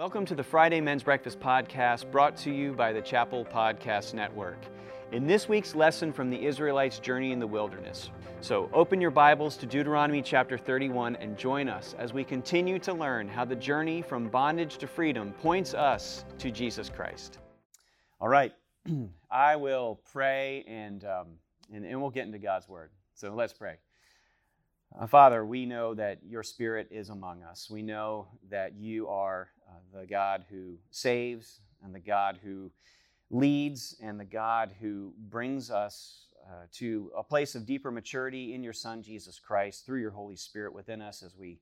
Welcome to the Friday Men's Breakfast Podcast brought to you by the Chapel Podcast Network. In this week's lesson from the Israelites' journey in the wilderness. So open your Bibles to Deuteronomy chapter 31 and join us as we continue to learn how the journey from bondage to freedom points us to Jesus Christ. All right, I will pray and, um, and, and we'll get into God's Word. So let's pray. Uh, Father, we know that your Spirit is among us. We know that you are the God who saves and the God who leads and the God who brings us uh, to a place of deeper maturity in your Son, Jesus Christ, through your Holy Spirit within us as we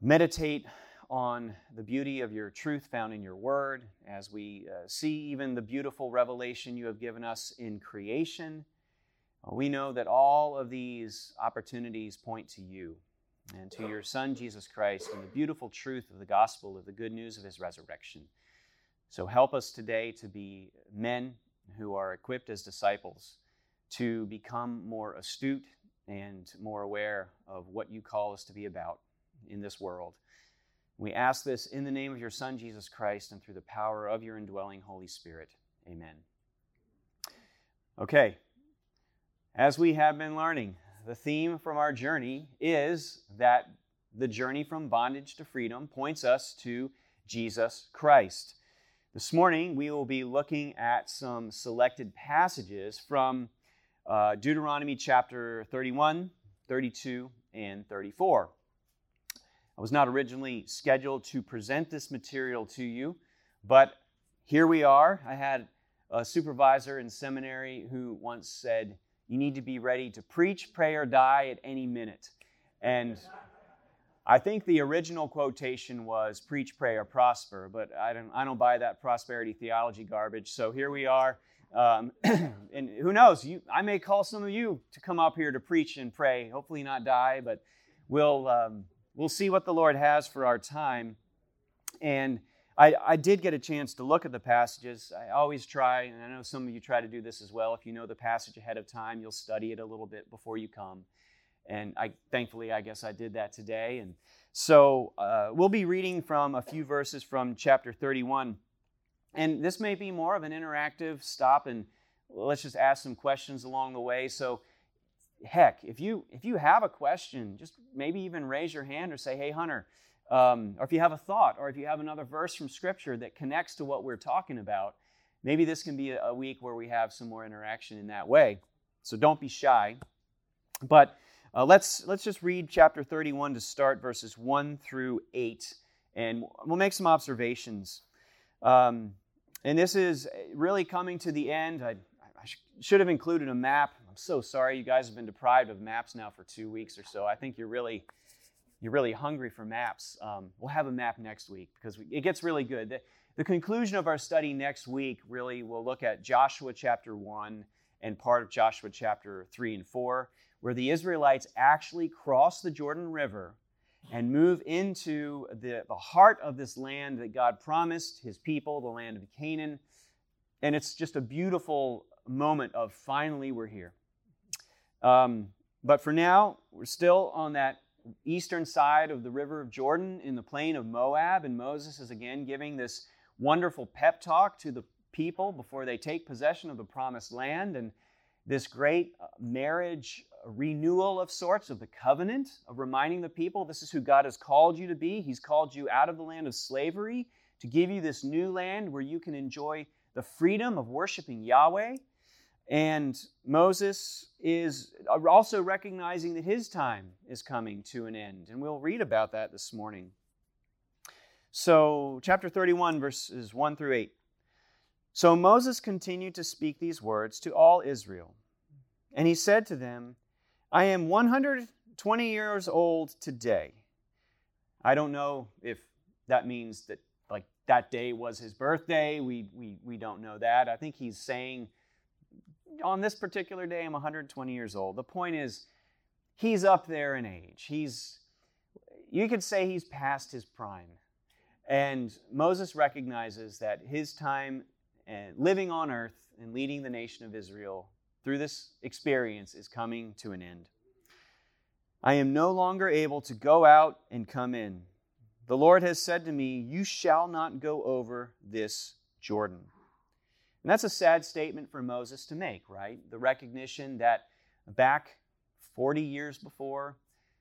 meditate on the beauty of your truth found in your word, as we uh, see even the beautiful revelation you have given us in creation. We know that all of these opportunities point to you and to your Son, Jesus Christ, and the beautiful truth of the gospel of the good news of his resurrection. So help us today to be men who are equipped as disciples to become more astute and more aware of what you call us to be about in this world. We ask this in the name of your Son, Jesus Christ, and through the power of your indwelling Holy Spirit. Amen. Okay, as we have been learning, the theme from our journey is that the journey from bondage to freedom points us to Jesus Christ. This morning, we will be looking at some selected passages from uh, Deuteronomy chapter 31, 32, and 34. I was not originally scheduled to present this material to you, but here we are. I had a supervisor in seminary who once said, you need to be ready to preach, pray, or die at any minute. And I think the original quotation was preach, pray, or prosper, but I don't, I don't buy that prosperity theology garbage. So here we are. Um, and who knows? You, I may call some of you to come up here to preach and pray. Hopefully, not die, but we'll, um, we'll see what the Lord has for our time. And I, I, did get a chance to look at the passages. I always try, and I know some of you try to do this as well. If you know the passage ahead of time, you'll study it a little bit before you come. And I, thankfully, I guess I did that today. And so uh, we'll be reading from a few verses from chapter 31. And this may be more of an interactive stop, and let's just ask some questions along the way. So, heck, if you if you have a question, just maybe even raise your hand or say, "Hey, Hunter." Um, or if you have a thought, or if you have another verse from Scripture that connects to what we're talking about, maybe this can be a week where we have some more interaction in that way. So don't be shy. But uh, let's let's just read chapter 31 to start, verses 1 through 8, and we'll make some observations. Um, and this is really coming to the end. I, I should have included a map. I'm so sorry you guys have been deprived of maps now for two weeks or so. I think you're really you're really hungry for maps, um, we'll have a map next week because we, it gets really good. The, the conclusion of our study next week really will look at Joshua chapter 1 and part of Joshua chapter 3 and 4, where the Israelites actually cross the Jordan River and move into the, the heart of this land that God promised his people, the land of Canaan. And it's just a beautiful moment of finally we're here. Um, but for now, we're still on that eastern side of the river of Jordan in the plain of Moab. And Moses is again giving this wonderful pep talk to the people before they take possession of the promised land. And this great uh, marriage renewal of sorts of the covenant, of reminding the people this is who God has called you to be. He's called you out of the land of slavery to give you this new land where you can enjoy the freedom of worshiping Yahweh. And Moses is also recognizing that his time is coming to an end. And we'll read about that this morning. So, chapter 31, verses 1 through 8. So Moses continued to speak these words to all Israel. And he said to them, I am 120 years old today. I don't know if that means that like that day was his birthday. We, we, we don't know that. I think he's saying on this particular day, I'm 120 years old. The point is, he's up there in age. He's, you could say he's past his prime. And Moses recognizes that his time eh, living on earth and leading the nation of Israel through this experience is coming to an end. I am no longer able to go out and come in, the Lord has said to me, You shall not go over this Jordan. And that's a sad statement for Moses to make, right? The recognition that back 40 years before,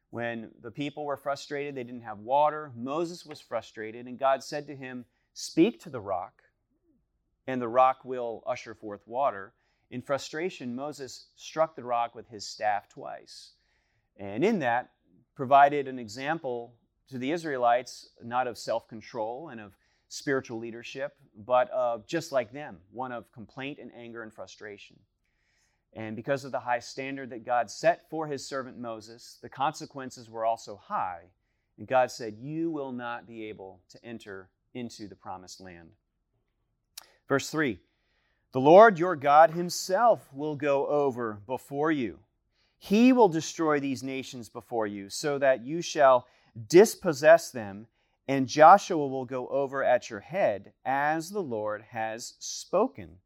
when the people were frustrated, they didn't have water, Moses was frustrated, and God said to him, Speak to the rock, and the rock will usher forth water. In frustration, Moses struck the rock with his staff twice. And in that, provided an example to the Israelites, not of self control and of spiritual leadership, but of just like them, one of complaint and anger and frustration. And because of the high standard that God set for his servant Moses, the consequences were also high. And God said, You will not be able to enter into the promised land. Verse 3 The Lord your God himself will go over before you. He will destroy these nations before you, so that you shall dispossess them, and Joshua will go over at your head, as the Lord has spoken.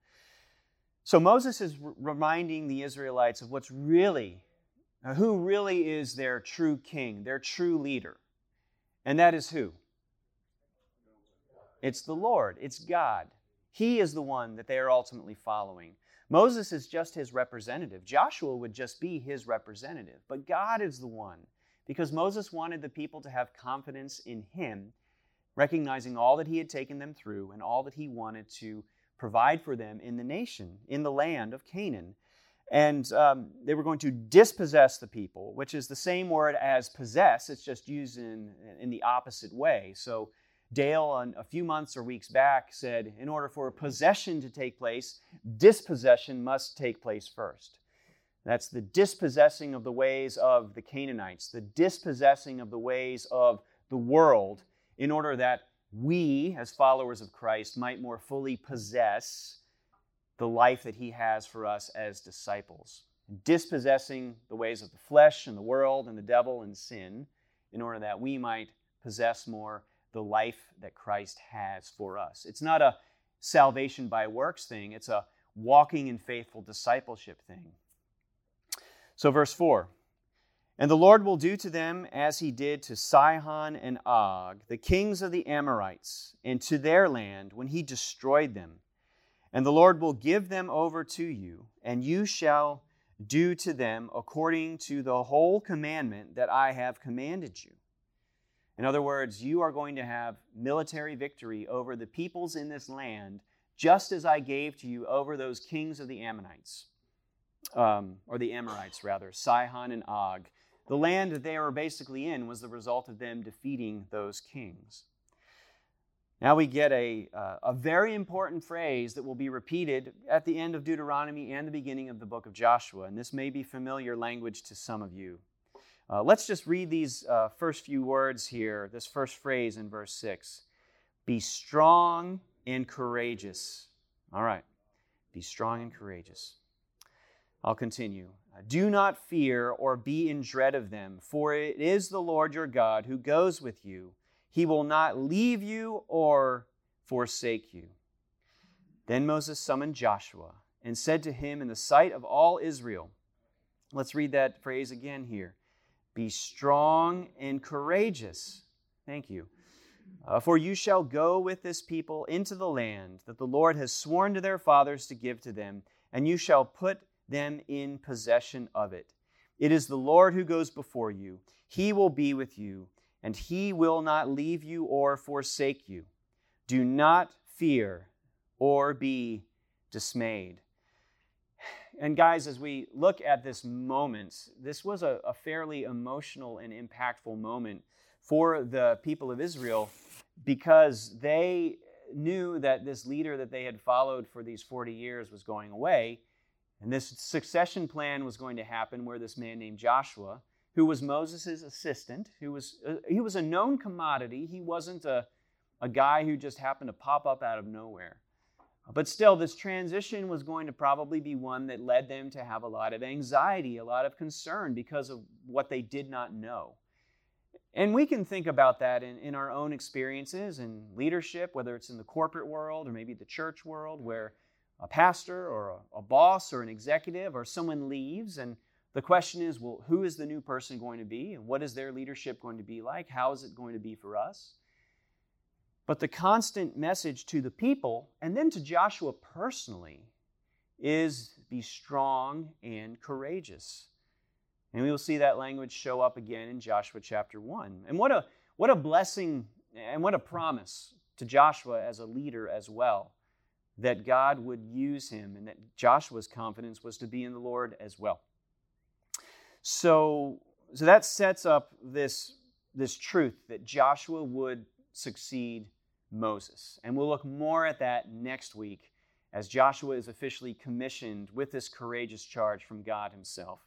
So Moses is reminding the Israelites of what's really, who really is their true king, their true leader. And that is who? It's the Lord, it's God. He is the one that they are ultimately following. Moses is just his representative. Joshua would just be his representative. But God is the one because Moses wanted the people to have confidence in him, recognizing all that he had taken them through and all that he wanted to provide for them in the nation, in the land of Canaan. And um, they were going to dispossess the people, which is the same word as possess, it's just used in, in the opposite way. So, Dale, a few months or weeks back, said in order for a possession to take place, dispossession must take place first. That's the dispossessing of the ways of the Canaanites, the dispossessing of the ways of the world, in order that we, as followers of Christ, might more fully possess the life that He has for us as disciples. Dispossessing the ways of the flesh and the world and the devil and sin, in order that we might possess more the life that Christ has for us. It's not a salvation by works thing, it's a walking in faithful discipleship thing. So, verse 4 And the Lord will do to them as he did to Sihon and Og, the kings of the Amorites, and to their land when he destroyed them. And the Lord will give them over to you, and you shall do to them according to the whole commandment that I have commanded you. In other words, you are going to have military victory over the peoples in this land, just as I gave to you over those kings of the Ammonites um, or the Amorites rather, Sihon and Og. The land that they were basically in was the result of them defeating those kings. Now we get a, uh, a very important phrase that will be repeated at the end of Deuteronomy and the beginning of the book of Joshua, and this may be familiar language to some of you. Uh, let's just read these uh, first few words here, this first phrase in verse 6. Be strong and courageous. All right. Be strong and courageous. I'll continue. Do not fear or be in dread of them, for it is the Lord your God who goes with you. He will not leave you or forsake you. Then Moses summoned Joshua and said to him in the sight of all Israel, Let's read that phrase again here. Be strong and courageous. Thank you. Uh, for you shall go with this people into the land that the Lord has sworn to their fathers to give to them, and you shall put them in possession of it. It is the Lord who goes before you. He will be with you, and he will not leave you or forsake you. Do not fear or be dismayed. And, guys, as we look at this moment, this was a, a, fairly emotional and impactful moment for the people of Israel because they knew that this leader that they had followed for these 40 years was going away. And this succession plan was going to happen where this man named Joshua, who was Moses' assistant, who was, uh, he was a known commodity. He wasn't a, a guy who just happened to pop up out of nowhere. But still, this transition was going to probably be one that led them to have a lot of anxiety, a lot of concern because of what they did not know. And we can think about that in, in our own experiences in leadership, whether it's in the corporate world or maybe the church world, where a pastor or a, a, boss or an executive or someone leaves and the question is well who is the new person going to be and what is their leadership going to be like how is it going to be for us But the constant message to the people and then to Joshua personally is be strong and courageous. And we will see that language show up again in Joshua chapter 1. And what a, what a blessing and what a promise to Joshua as a leader as well that God would use him and that Joshua's confidence was to be in the Lord as well. So, so that sets up this, this truth that Joshua would succeed Moses. And we'll look more at that next week as Joshua is officially commissioned with this courageous charge from God Himself.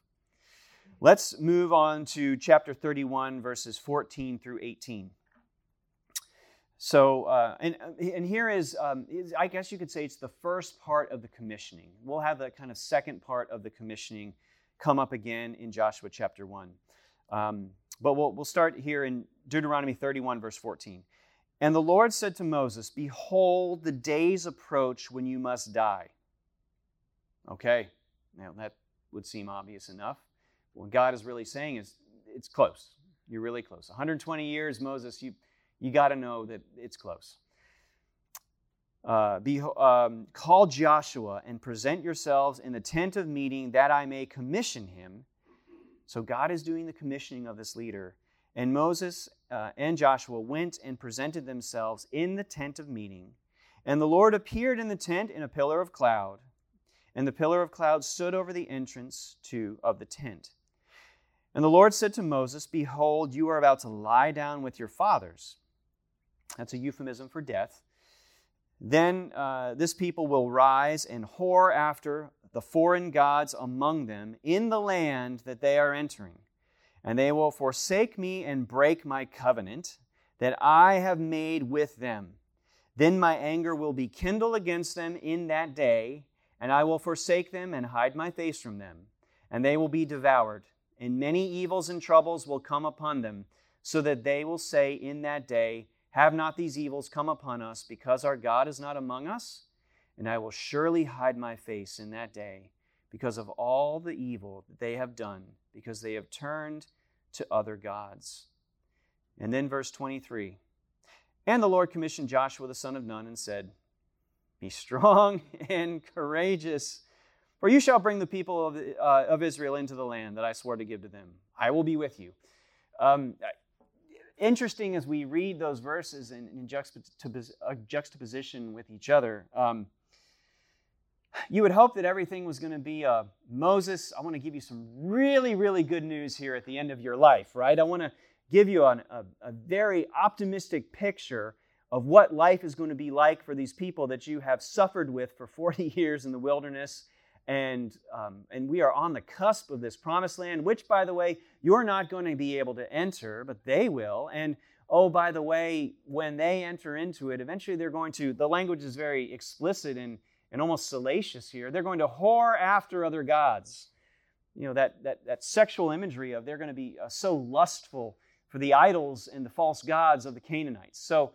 Let's move on to chapter 31, verses 14 through 18. So, uh, and, and here is, um, is, I guess you could say it's the first part of the commissioning. We'll have the kind of second part of the commissioning come up again in Joshua chapter 1. Um, but we'll, we'll start here in Deuteronomy 31, verse 14. And the Lord said to Moses, Behold, the days approach when you must die. Okay, now that would seem obvious enough. What God is really saying is, it's close. You're really close. 120 years, Moses, you, you got to know that it's close. Uh, be, um, call Joshua and present yourselves in the tent of meeting that I may commission him. So God is doing the commissioning of this leader and Moses uh, and Joshua went and presented themselves in the tent of meeting. And the Lord appeared in the tent in a pillar of cloud. And the pillar of cloud stood over the entrance to of the tent. And the Lord said to Moses, Behold, you are about to lie down with your fathers. That's a euphemism for death. Then uh, this people will rise and whore after the foreign gods among them in the land that they are entering and they will forsake me and break my covenant that I have made with them. Then my anger will be kindled against them in that day, and I will forsake them and hide my face from them, and they will be devoured. And many evils and troubles will come upon them, so that they will say in that day, Have not these evils come upon us, because our God is not among us? And I will surely hide my face in that day because of all the evil that they have done, because they have turned to other gods. And then verse 23 And the Lord commissioned Joshua the son of Nun and said, Be strong and courageous, for you shall bring the people of, uh, of Israel into the land that I swore to give to them. I will be with you. Um, interesting as we read those verses in, in juxtaposition with each other. Um, you would hope that everything was going to be uh, Moses, I want to give you some really, really good news here at the end of your life, right? I want to give you an, a, a very optimistic picture of what life is going to be like for these people that you have suffered with for 40 years in the wilderness. And, um, and we are on the cusp of this promised land, which, by the way, you're not going to be able to enter, but they will. And oh, by the way, when they enter into it, eventually they're going to, the language is very explicit in and almost salacious here. They're going to whore after other gods. You know, that, that, that sexual imagery of they're going to be uh, so lustful for the idols and the false gods of the Canaanites. So,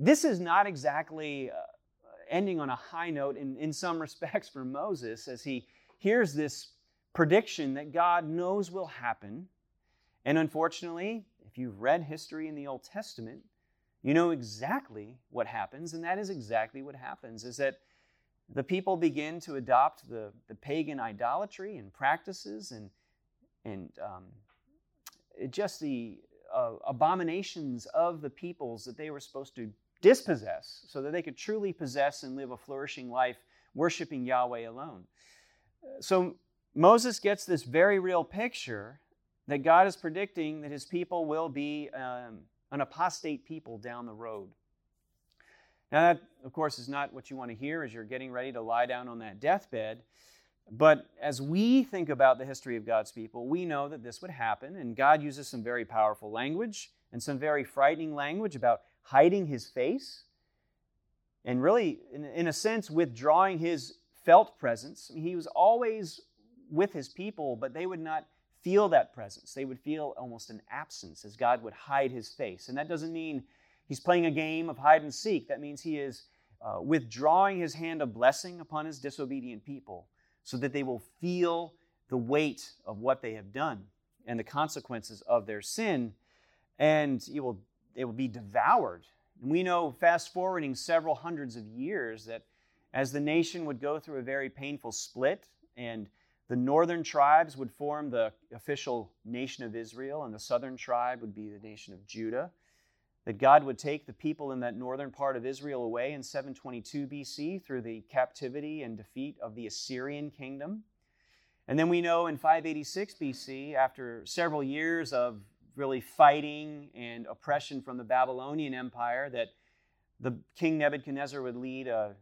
this is not exactly uh, ending on a high note in, in some respects for Moses as he hears this prediction that God knows will happen. And unfortunately, if you've read history in the Old Testament, you know exactly what happens, and that is exactly what happens is that the people begin to adopt the, the pagan idolatry and practices and, and um, just the uh, abominations of the peoples that they were supposed to dispossess so that they could truly possess and live a flourishing life worshiping Yahweh alone. So Moses gets this very real picture that God is predicting that his people will be um, an apostate people down the road. Now, that, of course, is not what you want to hear as you're getting ready to lie down on that deathbed. But as we think about the history of God's people, we know that this would happen, and God uses some very powerful language and some very frightening language about hiding his face and really, in, in a sense, withdrawing his felt presence. I mean, he was always with his people, but they would not feel that presence. They would feel almost an absence as God would hide his face. And that doesn't mean he's playing a game of hide and seek. That means he is uh, withdrawing his hand of blessing upon his disobedient people so that they will feel the weight of what they have done and the consequences of their sin. And it will, it will be devoured And we know, fast forwarding several hundreds of years, that as the nation would go through a very painful split, and the northern tribes would form the official nation of Israel, and the southern tribe would be the nation of Judah, that God would take the people in that northern part of Israel away in 722 BC through the captivity and defeat of the Assyrian kingdom. And then we know in 586 BC, after several years of really fighting and oppression from the Babylonian Empire, that the king Nebuchadnezzar would lead a,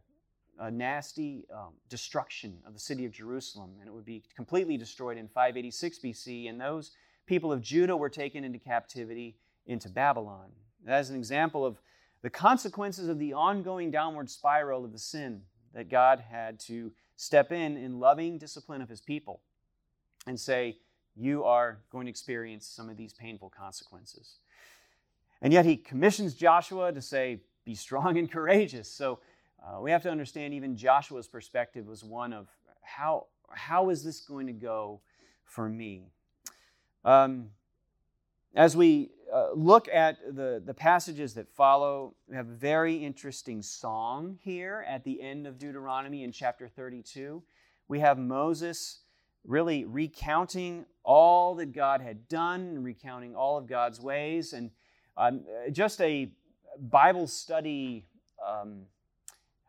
a nasty um, destruction of the city of Jerusalem, and it would be completely destroyed in 586 BC. And those people of Judah were taken into captivity into Babylon. As an example of the consequences of the ongoing downward spiral of the sin that God had to step in in loving discipline of his people and say, You are going to experience some of these painful consequences. And yet he commissions Joshua to say, Be strong and courageous. So uh, we have to understand even Joshua's perspective was one of how, how is this going to go for me? Um, as we uh, look at the, the passages that follow, we have a very interesting song here at the end of Deuteronomy in chapter 32. We have Moses really recounting all that God had done and recounting all of God's ways, and um, just a Bible study. Um,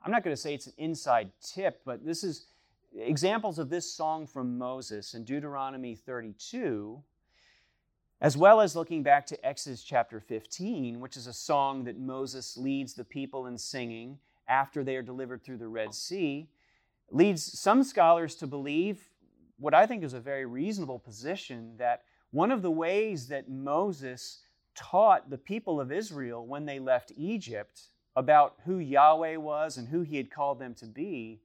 I'm not going to say it's an inside tip, but this is examples of this song from Moses in Deuteronomy 32 as well as looking back to Exodus chapter 15, which is a song that Moses leads the people in singing after they are delivered through the Red Sea, leads some scholars to believe what I think is a very reasonable position that one of the ways that Moses taught the people of Israel when they left Egypt about who Yahweh was and who he had called them to be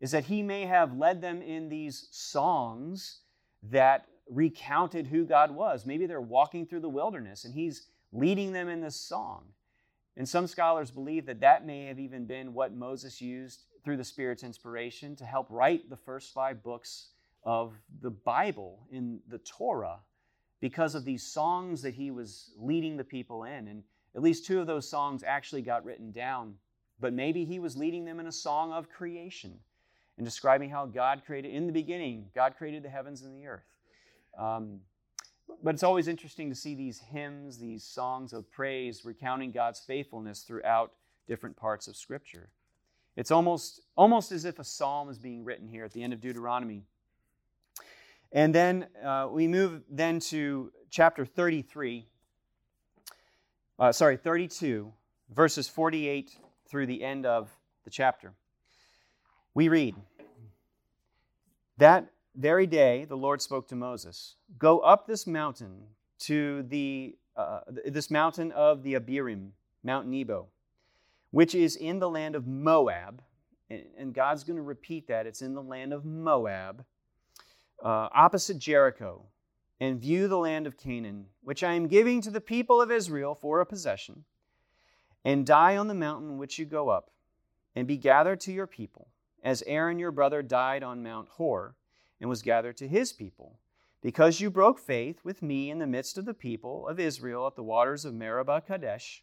is that he may have led them in these songs that recounted who God was. Maybe they're walking through the wilderness and he's leading them in this song. And some scholars believe that that may have even been what Moses used through the Spirit's inspiration to help write the first five books of the Bible in the Torah because of these songs that he was leading the people in. And at least two of those songs actually got written down. But maybe he was leading them in a song of creation and describing how God created, in the beginning, God created the heavens and the earth. Um, but it's always interesting to see these hymns, these songs of praise, recounting God's faithfulness throughout different parts of Scripture. It's almost, almost as if a psalm is being written here at the end of Deuteronomy. And then uh, we move then to chapter 33, uh, sorry, 32, verses 48 through the end of the chapter. We read, That very day, the Lord spoke to Moses Go up this mountain to the, uh, this mountain of the Abarim, Mount Nebo, which is in the land of Moab. And God's going to repeat that. It's in the land of Moab, uh, opposite Jericho, and view the land of Canaan, which I am giving to the people of Israel for a possession, and die on the mountain which you go up, and be gathered to your people, as Aaron your brother died on Mount Hor and was gathered to his people. Because you broke faith with me in the midst of the people of Israel at the waters of Meribah Kadesh,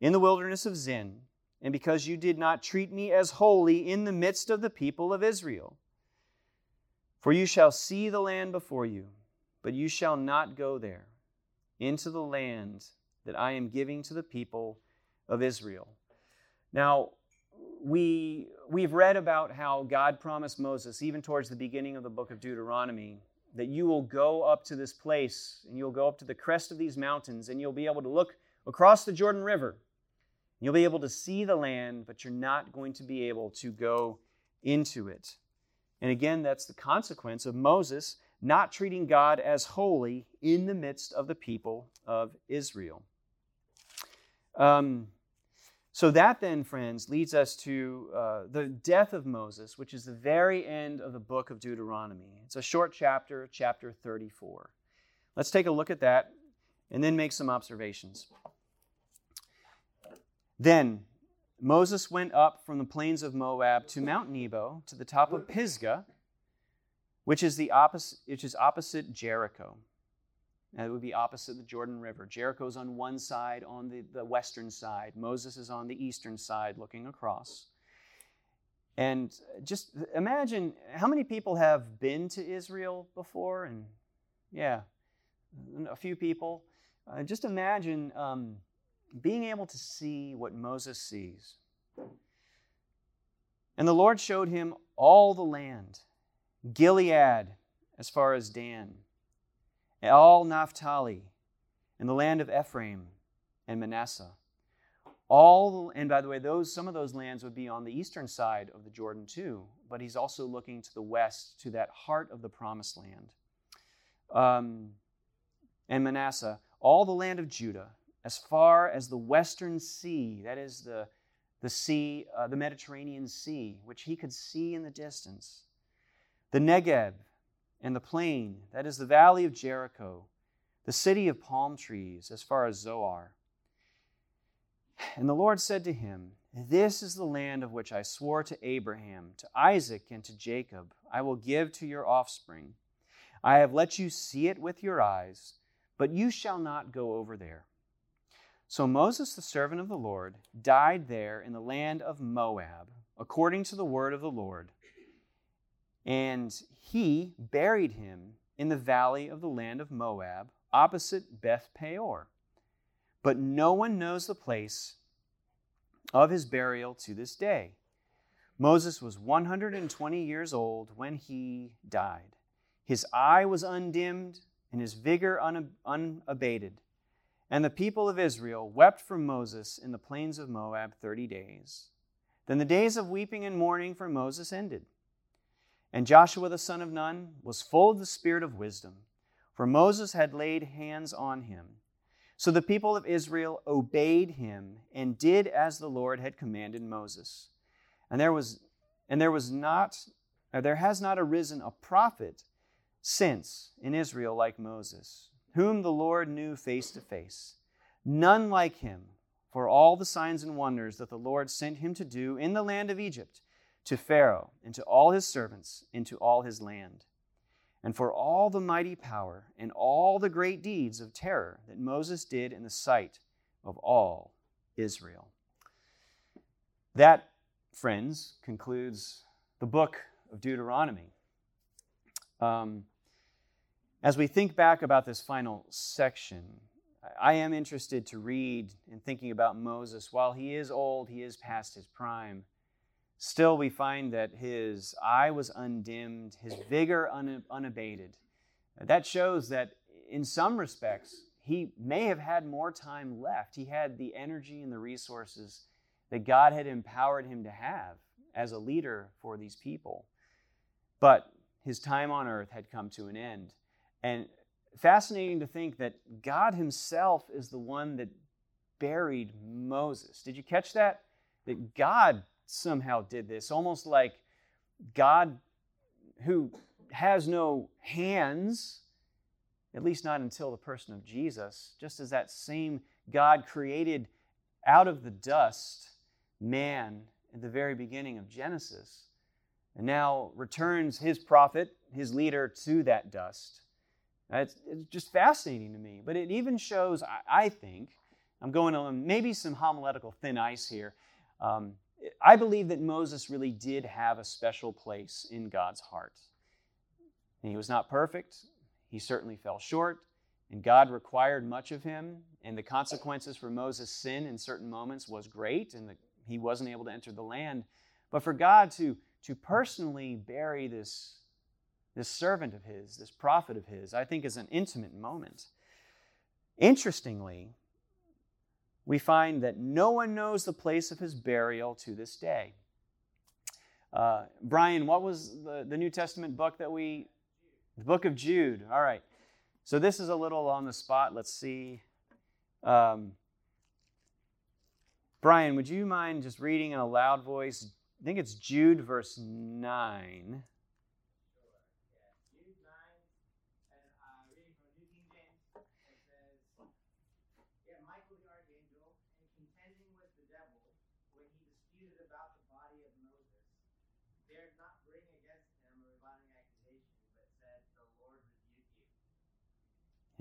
in the wilderness of Zin, and because you did not treat me as holy in the midst of the people of Israel. For you shall see the land before you, but you shall not go there, into the land that I am giving to the people of Israel. Now, we, we've read about how God promised Moses, even towards the beginning of the book of Deuteronomy, that you will go up to this place and you'll go up to the crest of these mountains and you'll be able to look across the Jordan River. You'll be able to see the land, but you're not going to be able to go into it. And again, that's the consequence of Moses not treating God as holy in the midst of the people of Israel. Um, so, that then, friends, leads us to uh, the death of Moses, which is the very end of the book of Deuteronomy. It's a short chapter, chapter 34. Let's take a look at that and then make some observations. Then Moses went up from the plains of Moab to Mount Nebo, to the top of Pisgah, which is, the opposite, which is opposite Jericho. That would be opposite the Jordan River. Jericho's on one side, on the, the western side. Moses is on the eastern side, looking across. And just imagine how many people have been to Israel before? And yeah, a few people. Uh, just imagine um, being able to see what Moses sees. And the Lord showed him all the land Gilead as far as Dan, all Naphtali, and the land of Ephraim and Manasseh. All and by the way, those some of those lands would be on the eastern side of the Jordan too, but he's also looking to the west to that heart of the promised land. Um, and Manasseh, all the land of Judah, as far as the western sea, that is the, the sea, uh, the Mediterranean Sea, which he could see in the distance, the Negeb and the plain, that is the valley of Jericho, the city of palm trees, as far as Zoar. And the Lord said to him, This is the land of which I swore to Abraham, to Isaac, and to Jacob, I will give to your offspring. I have let you see it with your eyes, but you shall not go over there. So Moses, the servant of the Lord, died there in the land of Moab, according to the word of the Lord. And he buried him in the valley of the land of Moab, opposite Beth Peor. But no one knows the place of his burial to this day. Moses was 120 years old when he died. His eye was undimmed and his vigor unabated. And the people of Israel wept for Moses in the plains of Moab 30 days. Then the days of weeping and mourning for Moses ended. And Joshua the son of Nun was full of the spirit of wisdom, for Moses had laid hands on him. So the people of Israel obeyed him and did as the Lord had commanded Moses. And there was and there was not there has not arisen a prophet since in Israel like Moses, whom the Lord knew face to face. None like him for all the signs and wonders that the Lord sent him to do in the land of Egypt to Pharaoh and to all his servants and to all his land, and for all the mighty power and all the great deeds of terror that Moses did in the sight of all Israel. That, friends, concludes the book of Deuteronomy. Um, as we think back about this final section, I am interested to read in thinking about Moses. While he is old, he is past his prime. Still, we find that his eye was undimmed, his vigor unabated. That shows that in some respects, he may have had more time left. He had the energy and the resources that God had empowered him to have as a leader for these people. But his time on earth had come to an end. And fascinating to think that God himself is the one that buried Moses. Did you catch that? That God somehow did this, almost like God, who has no hands, at least not until the person of Jesus, just as that same God created out of the dust man at the very beginning of Genesis, and now returns his prophet, his leader, to that dust. It's, it's just fascinating to me. But it even shows, I, I think, I'm going on maybe some homiletical thin ice here. Um, I believe that Moses really did have a special place in God's heart. And he was not perfect, he certainly fell short, and God required much of him. And the consequences for Moses' sin in certain moments was great, and the, he wasn't able to enter the land. But for God to, to personally bury this, this servant of his, this prophet of his, I think is an intimate moment. Interestingly, we find that no one knows the place of his burial to this day. Uh, Brian, what was the, the New Testament book that we, the book of Jude? All right. So this is a little on the spot. Let's see. Um, Brian, would you mind just reading in a loud voice? I think it's Jude, verse 9.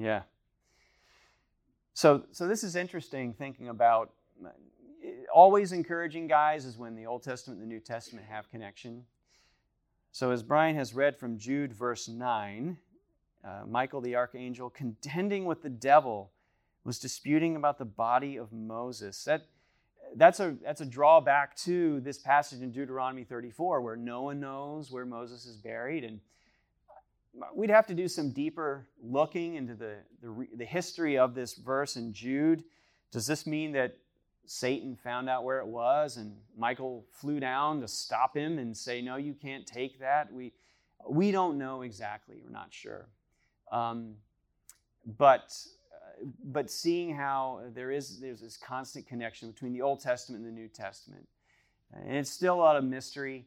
Yeah. So, so this is interesting thinking about always encouraging guys is when the Old Testament and the New Testament have connection. So, as Brian has read from Jude, verse 9, uh, Michael the archangel, contending with the devil, was disputing about the body of Moses. That, that's, a, that's a drawback to this passage in Deuteronomy 34, where no one knows where Moses is buried. And we'd have to do some deeper looking into the, the, the history of this verse in Jude. Does this mean that Satan found out where it was and Michael flew down to stop him and say, No, you can't take that? We, we don't know exactly. We're not sure. Um, but, uh, but seeing how there is there's this constant connection between the Old Testament and the New Testament. And it's still a lot of mystery.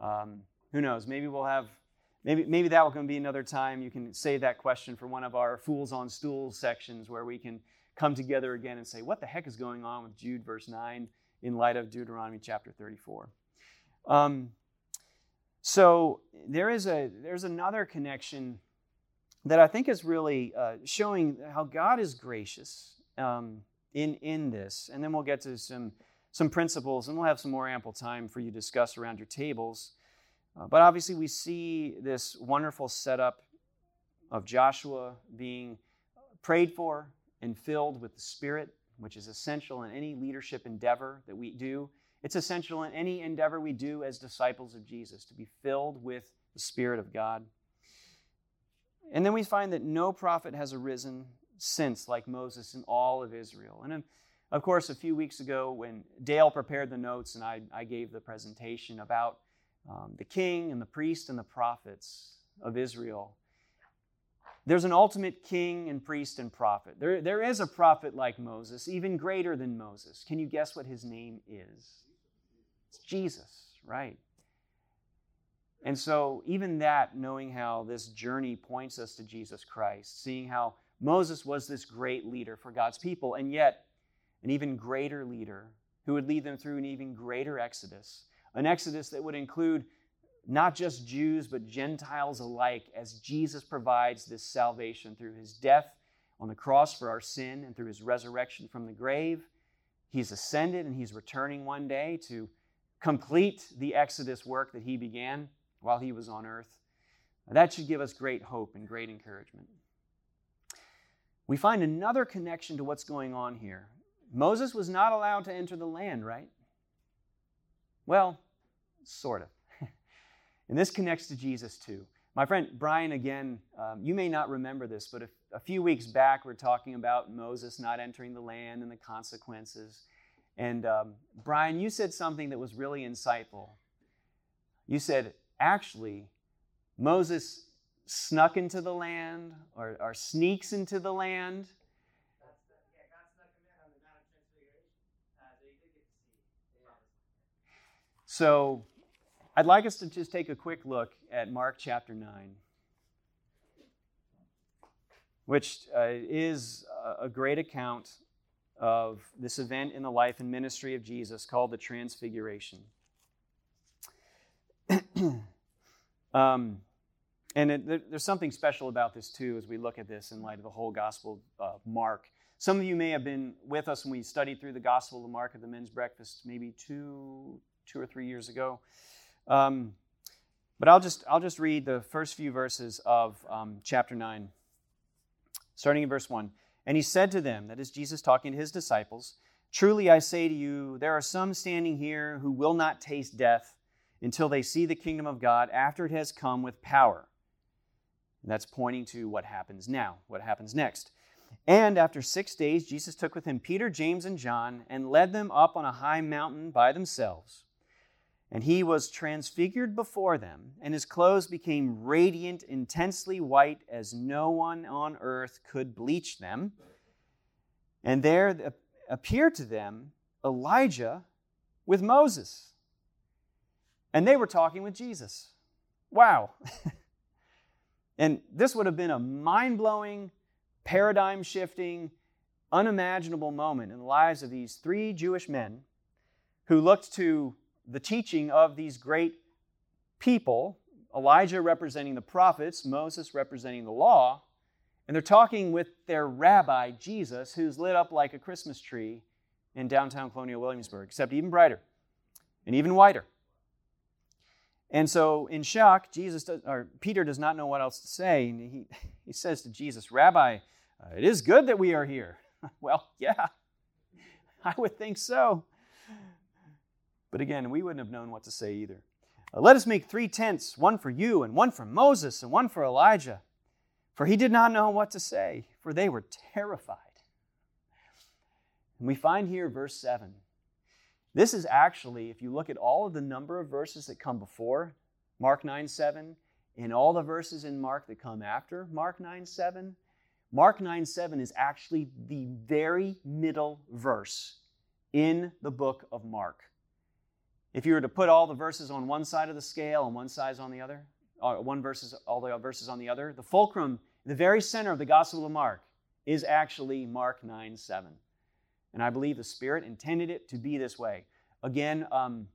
Um, who knows? Maybe we'll have maybe maybe that will be another time. You can save that question for one of our Fools on Stools sections where we can come together again and say, what the heck is going on with Jude, verse 9, in light of Deuteronomy chapter 34? Um, so there is a there's another connection that I think is really uh, showing how God is gracious um, in in this, and then we'll get to some some principles, and we'll have some more ample time for you to discuss around your tables. Uh, but obviously, we see this wonderful setup of Joshua being prayed for, and filled with the Spirit, which is essential in any leadership endeavor that we do. It's essential in any endeavor we do as disciples of Jesus to be filled with the Spirit of God. And then we find that no prophet has arisen since like Moses in all of Israel. And of course, a few weeks ago, when Dale prepared the notes and I, I gave the presentation about um, the king and the priest and the prophets of Israel, there's an ultimate king and priest and prophet. There, there is a prophet like Moses, even greater than Moses. Can you guess what his name is? It's Jesus, right? And so, even that, knowing how this journey points us to Jesus Christ, seeing how Moses was this great leader for God's people, and yet an even greater leader who would lead them through an even greater exodus, an exodus that would include not just Jews, but Gentiles alike, as Jesus provides this salvation through his death on the cross for our sin and through his resurrection from the grave. He's ascended and he's returning one day to complete the Exodus work that he began while he was on earth. That should give us great hope and great encouragement. We find another connection to what's going on here. Moses was not allowed to enter the land, right? Well, sort of. And this connects to Jesus too. My friend Brian, again, um, you may not remember this, but a, a few weeks back, we're talking about Moses not entering the land and the consequences. And um, Brian, you said something that was really insightful. You said, actually, Moses snuck into the land or, or sneaks into the land. So I'd like us to just take a quick look at Mark chapter 9, which uh, is a great account of this event in the life and ministry of Jesus called the Transfiguration. um, and it, there's something special about this too as we look at this in light of the whole Gospel of Mark. Some of you may have been with us when we studied through the Gospel of Mark at the men's breakfast maybe two, two or three years ago. Um, but I'll just, I'll just read the first few verses of um, chapter 9, starting in verse 1. And he said to them, that is Jesus talking to his disciples, Truly I say to you, there are some standing here who will not taste death until they see the kingdom of God after it has come with power. And that's pointing to what happens now, what happens next. And after six days, Jesus took with him Peter, James, and John and led them up on a high mountain by themselves. And he was transfigured before them, and his clothes became radiant, intensely white, as no one on earth could bleach them. And there appeared to them Elijah with Moses. And they were talking with Jesus. Wow. and this would have been a mind blowing, paradigm shifting, unimaginable moment in the lives of these three Jewish men who looked to the teaching of these great people Elijah representing the prophets, Moses representing the law, And they're talking with their rabbi, Jesus, who's lit up like a Christmas tree in downtown Colonial Williamsburg, except even brighter and even whiter. And so, in shock, Jesus does, or Peter does not know what else to say. And he, he says to Jesus, Rabbi, uh, it is good that we are here. well, yeah, I would think so. But again, we wouldn't have known what to say either. Uh, let us make three tents one for you, and one for Moses, and one for Elijah. For he did not know what to say, for they were terrified. And we find here verse 7 this is actually, if you look at all of the number of verses that come before Mark 9 7, and all the verses in Mark that come after Mark 9 7, Mark 9 7 is actually the very middle verse in the book of Mark. If you were to put all the verses on one side of the scale and one side on the other, or uh, one verses, all the verses on the other, the fulcrum, the very center of the Gospel of Mark, is actually Mark 9 7. And I believe the Spirit intended it to be this way. Again, um,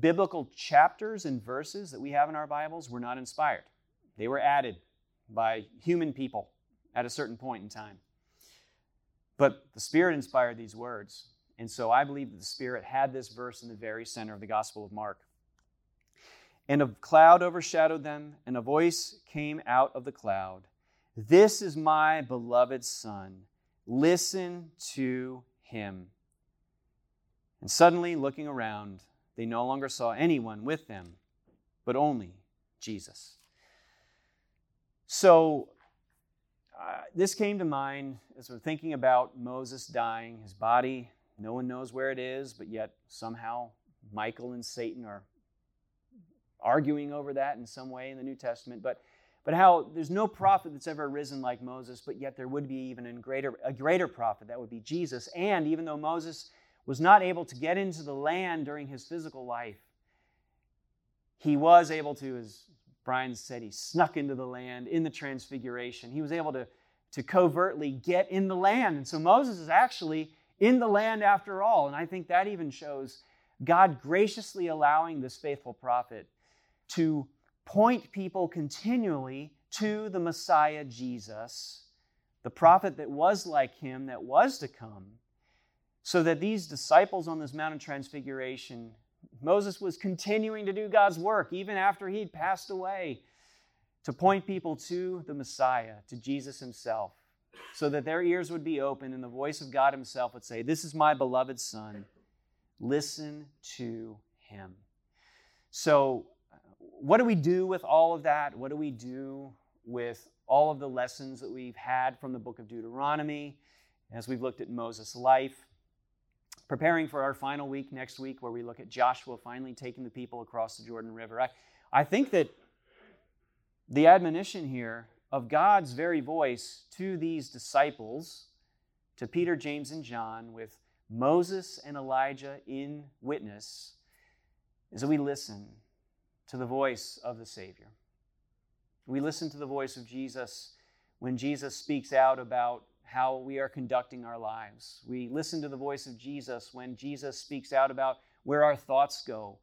biblical chapters and verses that we have in our Bibles were not inspired, they were added by human people at a certain point in time. But the Spirit inspired these words. And so I believe that the Spirit had this verse in the very center of the Gospel of Mark. And a cloud overshadowed them, and a voice came out of the cloud This is my beloved Son. Listen to him. And suddenly, looking around, they no longer saw anyone with them, but only Jesus. So, uh, this came to mind as we're thinking about Moses dying, his body, no one knows where it is, but yet somehow Michael and Satan are arguing over that in some way in the New Testament. But but how there's no prophet that's ever risen like Moses, but yet there would be even a greater, a greater prophet, that would be Jesus. And even though Moses was not able to get into the land during his physical life, he was able to, as Brian said, he snuck into the land in the transfiguration. He was able to, to covertly get in the land. And so Moses is actually in the land after all. And I think that even shows God graciously allowing this faithful prophet to point people continually to the Messiah Jesus, the prophet that was like him, that was to come, so that these disciples on this Mount of Transfiguration, Moses was continuing to do God's work even after he'd passed away, to point people to the Messiah, to Jesus himself, so that their ears would be open and the voice of God himself would say, This is my beloved Son. Listen to him. So, what do we do with all of that? What do we do with all of the lessons that we've had from the book of Deuteronomy as we've looked at Moses' life? Preparing for our final week next week, where we look at Joshua finally taking the people across the Jordan River. I, I think that the admonition here of God's very voice to these disciples, to Peter, James, and John, with Moses and Elijah in witness, is that we listen to the voice of the Savior. We listen to the voice of Jesus when Jesus speaks out about how we are conducting our lives. We listen to the voice of Jesus when Jesus speaks out about where our thoughts go.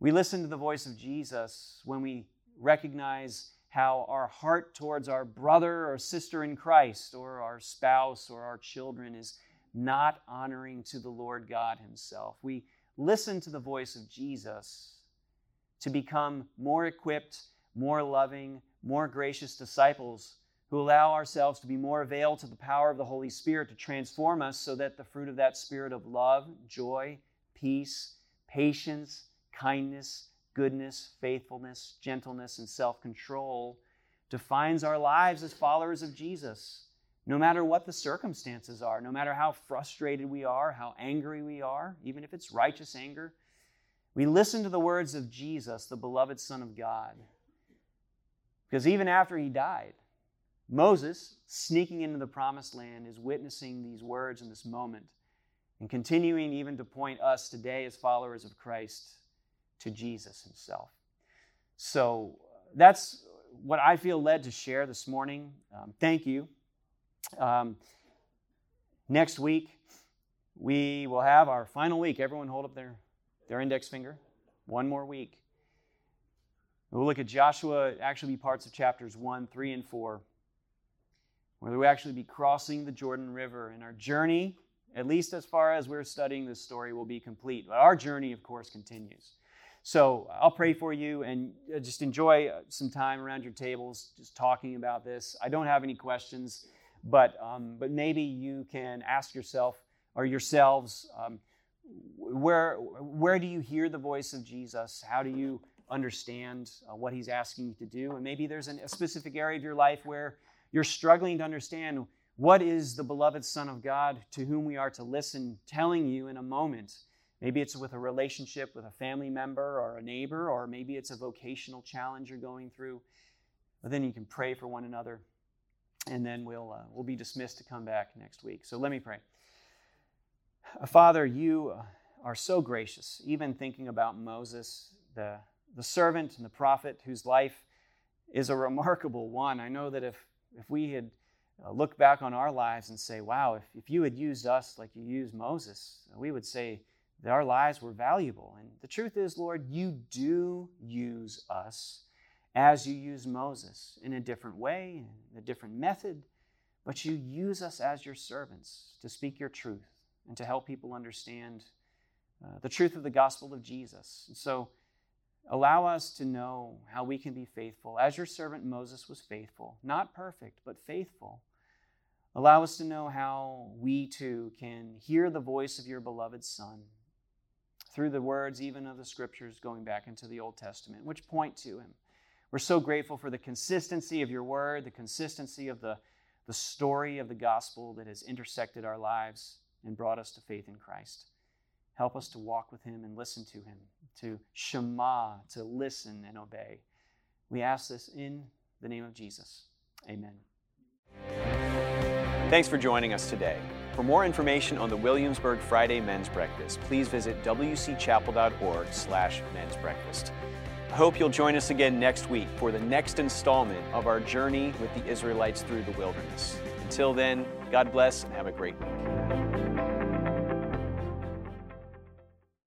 We listen to the voice of Jesus when we recognize how our heart towards our brother or sister in Christ or our spouse or our children is not honoring to the Lord God Himself. We listen to the voice of Jesus to become more equipped, more loving, more gracious disciples who allow ourselves to be more availed to the power of the Holy Spirit to transform us so that the fruit of that spirit of love, joy, peace, patience, kindness, goodness, faithfulness, gentleness, and self control defines our lives as followers of Jesus. No matter what the circumstances are, no matter how frustrated we are, how angry we are, even if it's righteous anger, we listen to the words of Jesus, the beloved Son of God. Because even after he died, Moses, sneaking into the promised land, is witnessing these words in this moment and continuing even to point us today as followers of Christ to Jesus himself. So that's what I feel led to share this morning. Um, thank you. Um, next week, we will have our final week. Everyone hold up their their index finger. One more week. We'll look at Joshua, actually be parts of chapters 1, 3, and 4. where we actually be crossing the Jordan River. And our journey, at least as far as we're studying this story, will be complete. But our journey, of course, continues. So I'll pray for you and uh, just enjoy uh, some time around your tables, just talking about this. I don't have any questions, but um, but maybe you can ask yourself or yourselves, um, where where do you hear the voice of Jesus? How do you understand uh, what He's asking you to do? And maybe there's an, a specific area of your life where you're struggling to understand what is the beloved Son of God to whom we are to listen, telling you in a moment. Maybe it's with a relationship with a family member or a neighbor, or maybe it's a vocational challenge you're going through. But then you can pray for one another, and then we'll, uh, we'll be dismissed to come back next week. So let me pray. Uh, Father, you uh, are so gracious, even thinking about Moses, the, the servant and the prophet whose life is a remarkable one. I know that if if we had uh, looked back on our lives and say, wow, if, if you had used us like you used Moses, we would say that our lives were valuable. And the truth is, Lord, you do use us as you use Moses in a different way, in a different method, but you use us as your servants to speak your truth and to help people understand uh, the truth of the gospel of Jesus. And so, Allow us to know how we can be faithful, as your servant Moses was faithful, not perfect, but faithful. Allow us to know how we too can hear the voice of your beloved Son through the words even of the scriptures going back into the Old Testament, which point to him. We're so grateful for the consistency of your word, the consistency of the, the story of the gospel that has intersected our lives and brought us to faith in Christ. Help us to walk with him and listen to him, to shema, to listen and obey. We ask this in the name of Jesus. Amen. Thanks for joining us today. For more information on the Williamsburg Friday Men's Breakfast, please visit wcchapel.org slash men's breakfast. I hope you'll join us again next week for the next installment of our journey with the Israelites through the wilderness. Until then, God bless and have a great week.